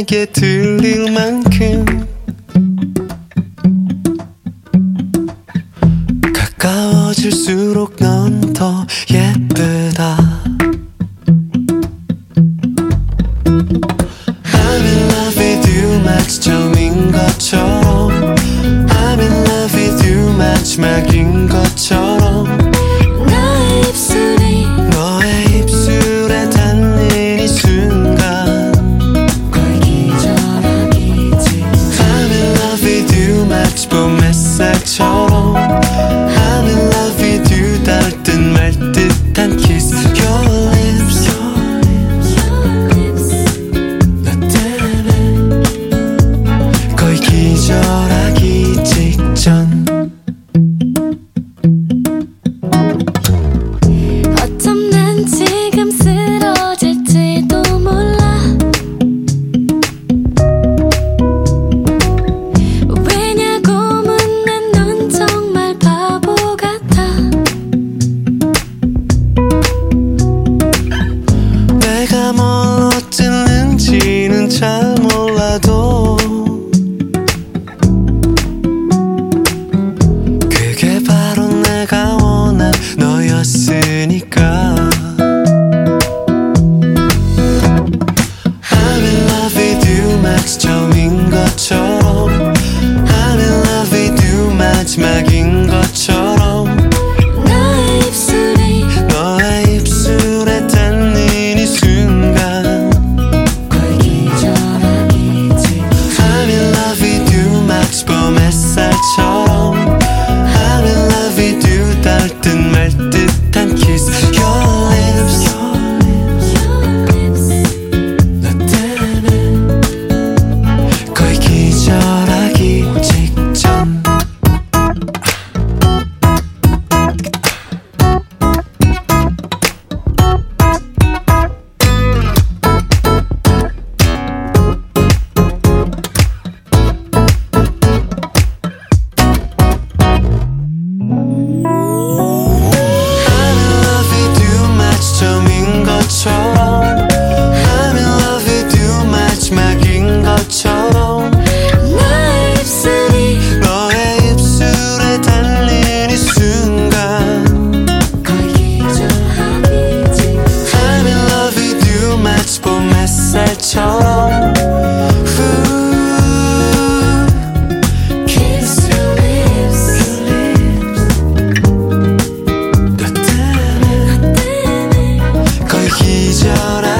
편하게 들릴 만큼 가까워질수록 넌 더 예쁘다 I'm in love with you 마지막인 것처럼 I'm in love with you much 막인 것처럼 가 기절한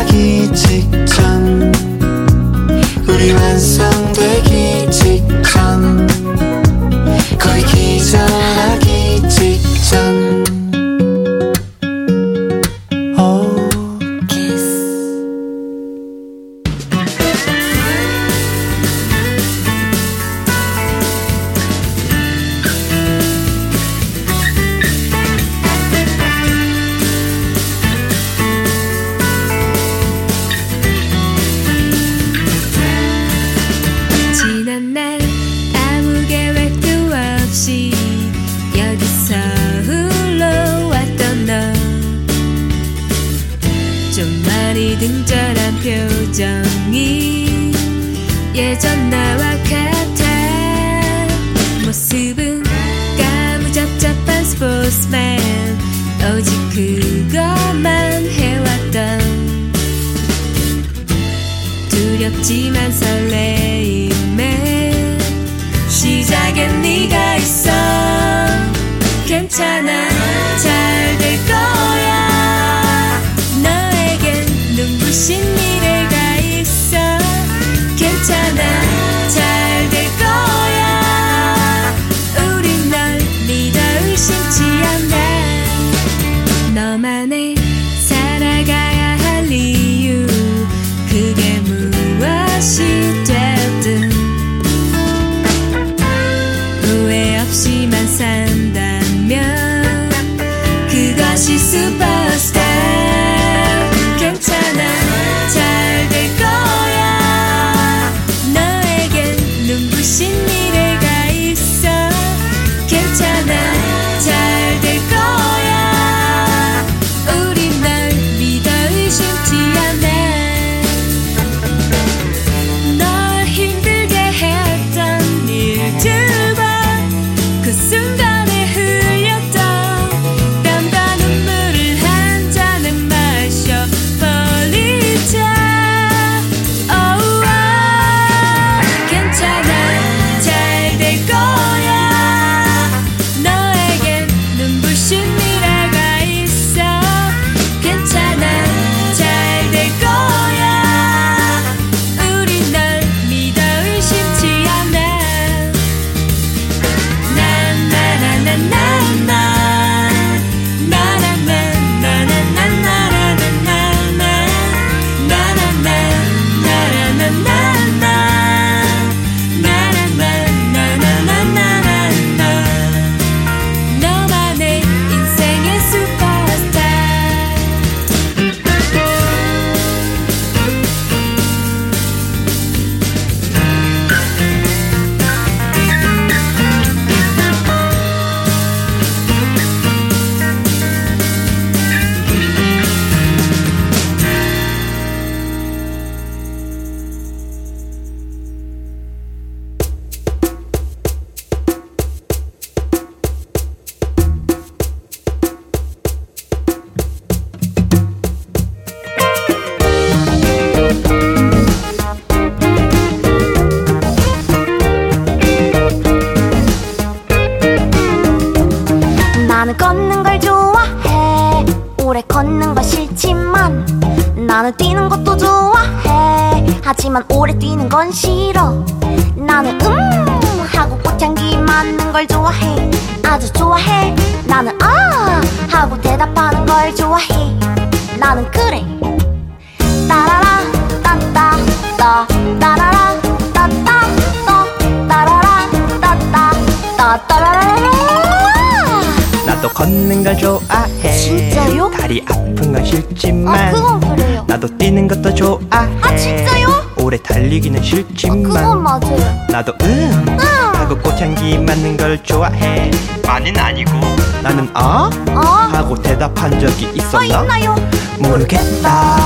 대답한 적이 있었나? 어, 모르겠다.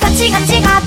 같이 같이 가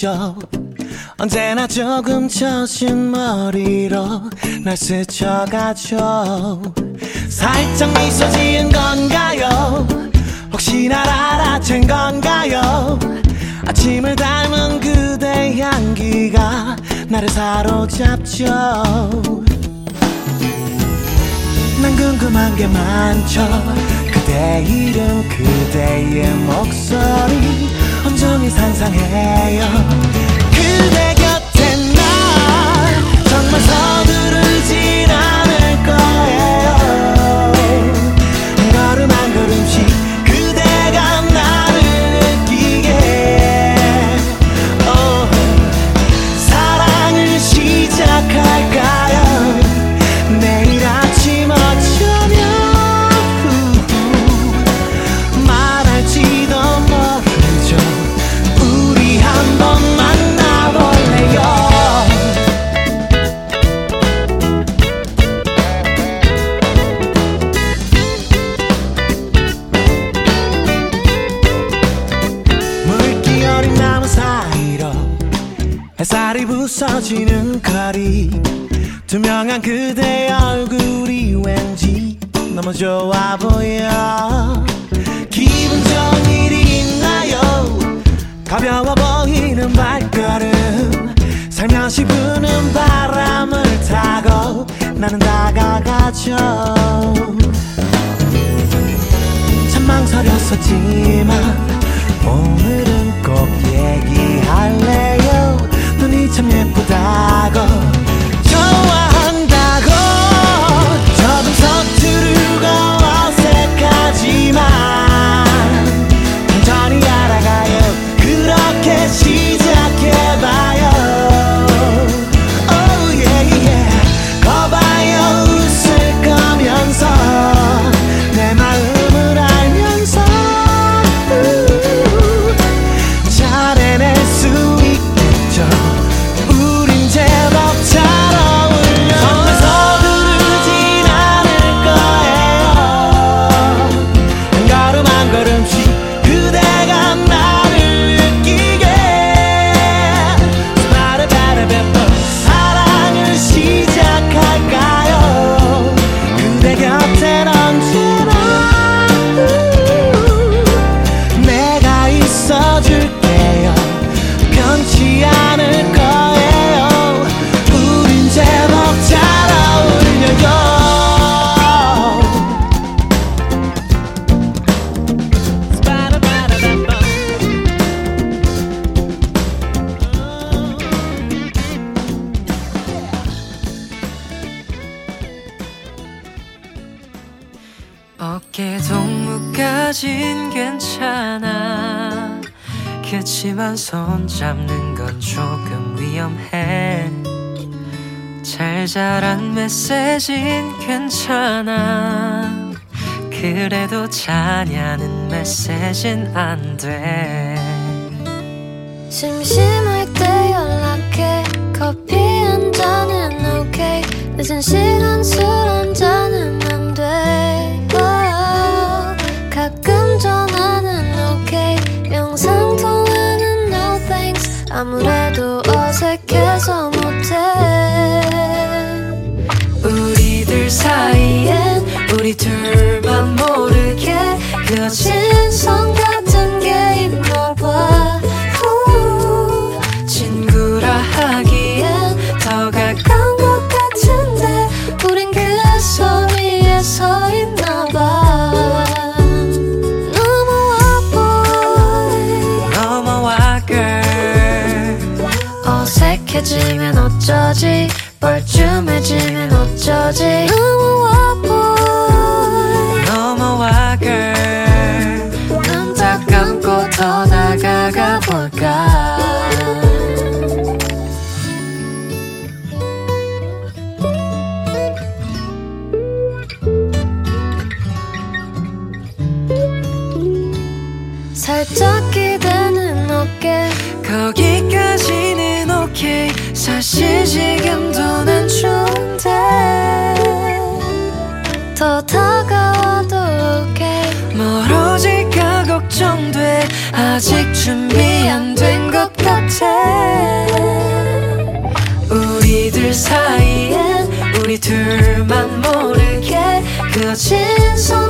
죠 언제나 조금 처신 머리로 날 스쳐가죠. 살짝 미소 지은 건가요? 혹시 날 알아챈 건가요? 아침을 닮은 그대 향기가 나를 사로잡죠. 난 궁금한 게 많죠. 그대 이름 그대의 목소리. 온종일 상상해요. 그대 곁 메시진 괜찮아. 그래도 자냐는 메시진 안돼. 심심할 때 연락해. 커피 한 잔은 오케이. 늦은 시간 속 거지. 넘어와 boy 넘어와 girl 눈딱 감고 더 나가가 볼까? 살짝 기대는 어깨. 거기까지는 오케이 사실 지금 아직 준비 안 된 것 같아. 우리들 사이엔 우리 둘만 모르게 그어진 손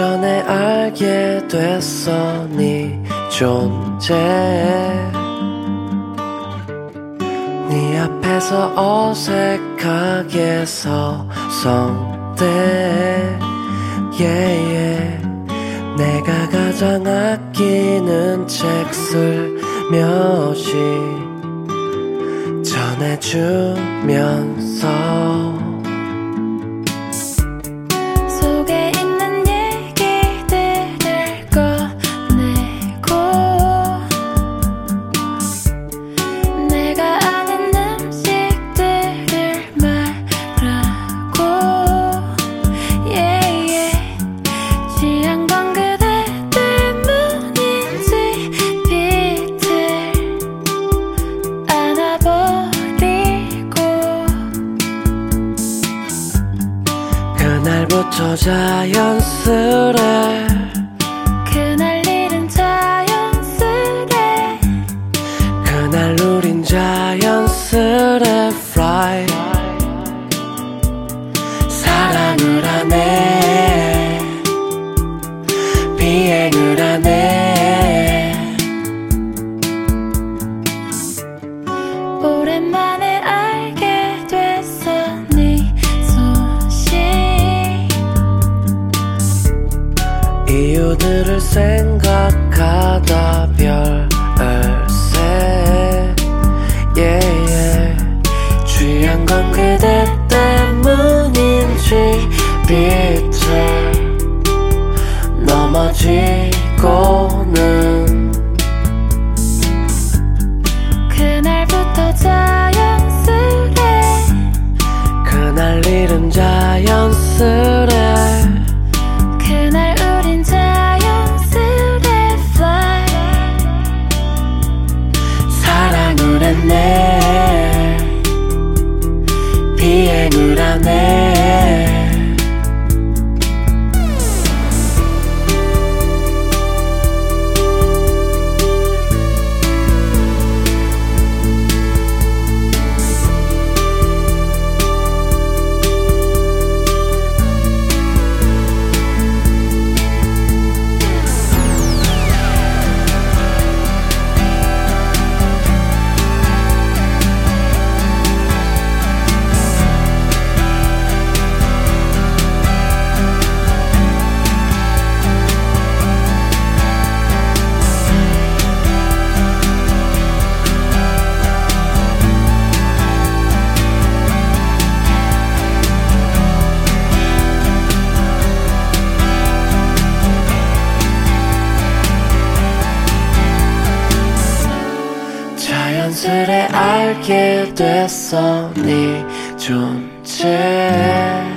전에 알게 됐어 네 존재. 네 앞에서 어색하게 서성대. Y yeah, yeah. 내가 가장 아끼는 책 슬며시 전해주면서. 알게 됐어 네 존재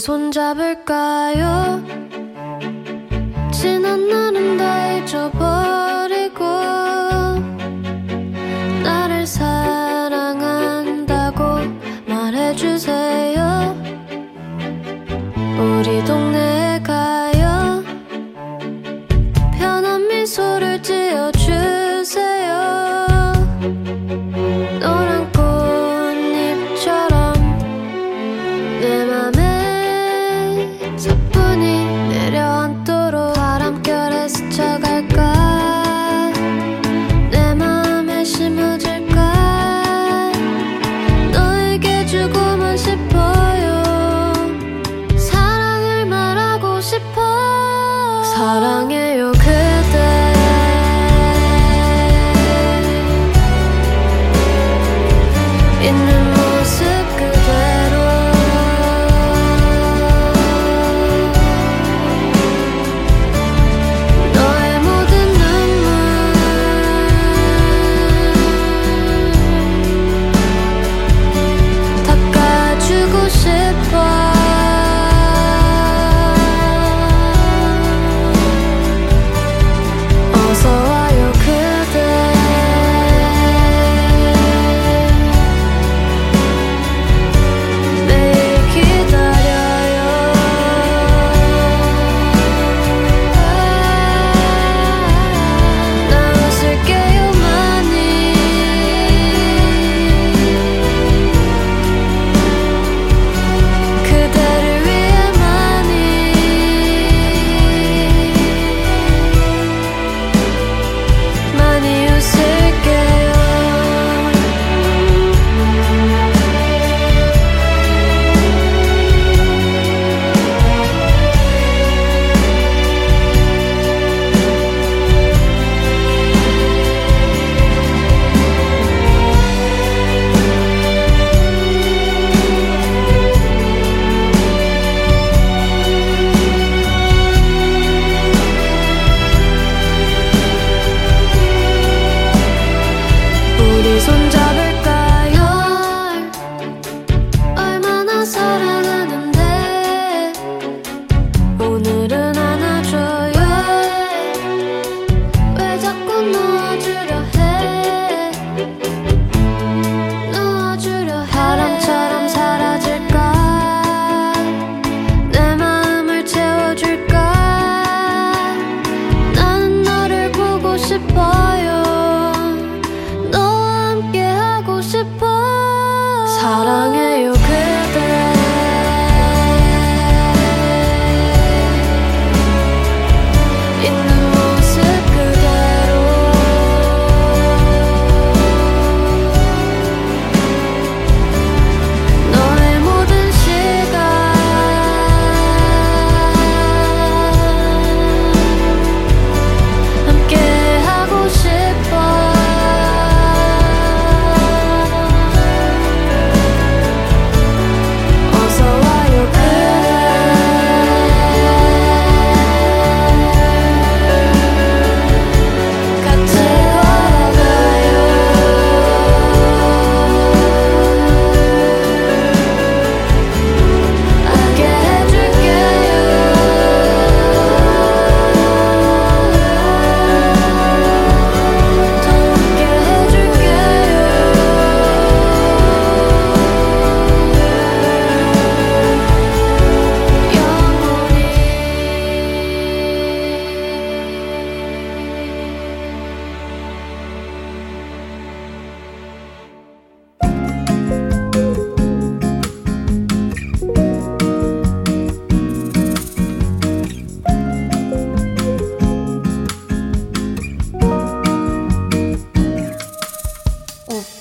손잡을까요?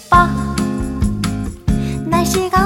오빠 날씨가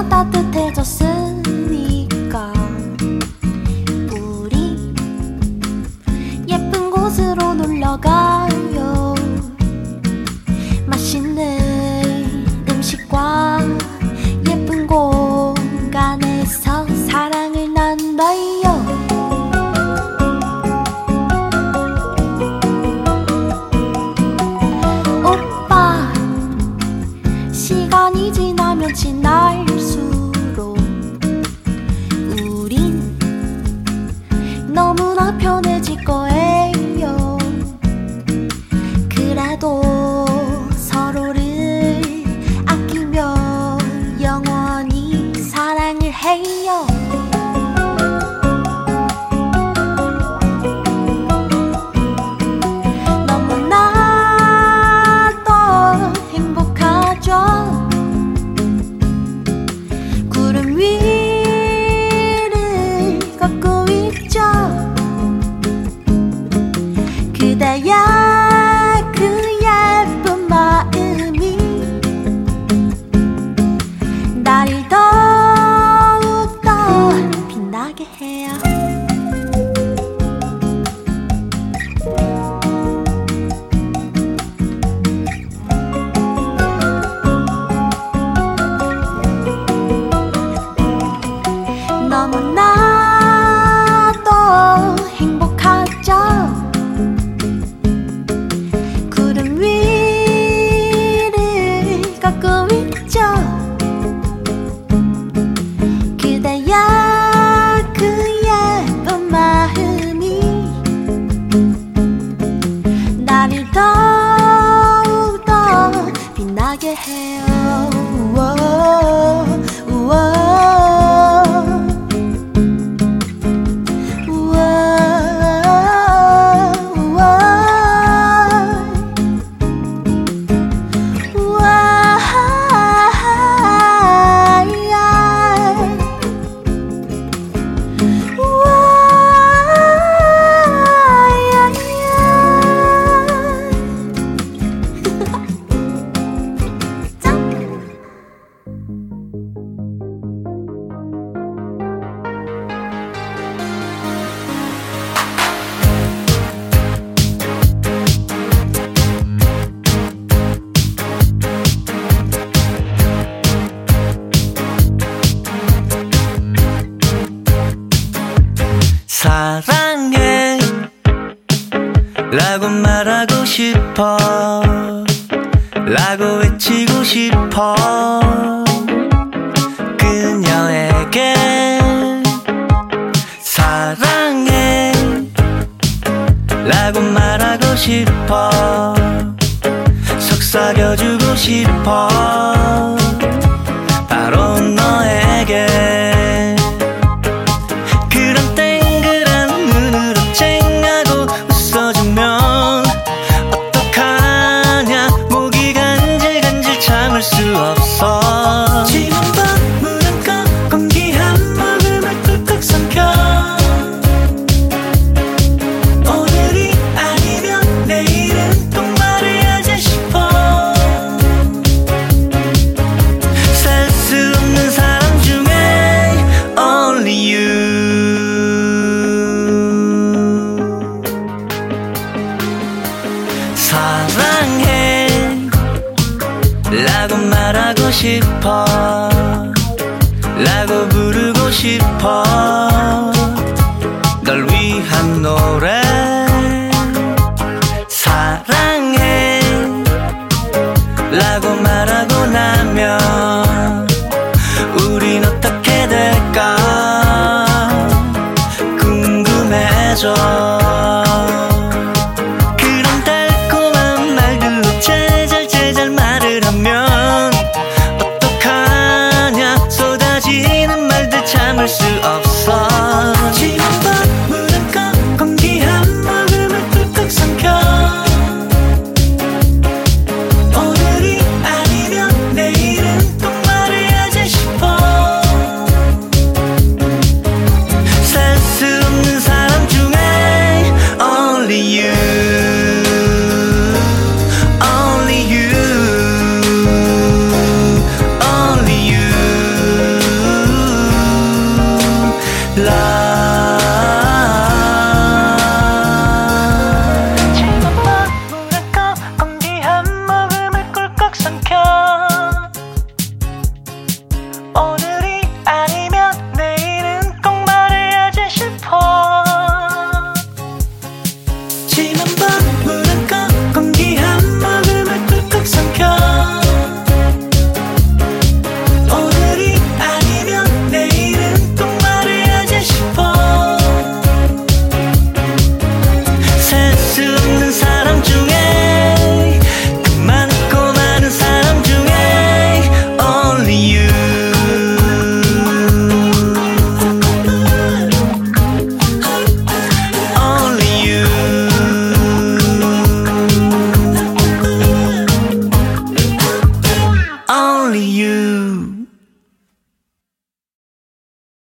그녀에게 사랑해 라고 말하고 싶어. 속삭여주고 싶어.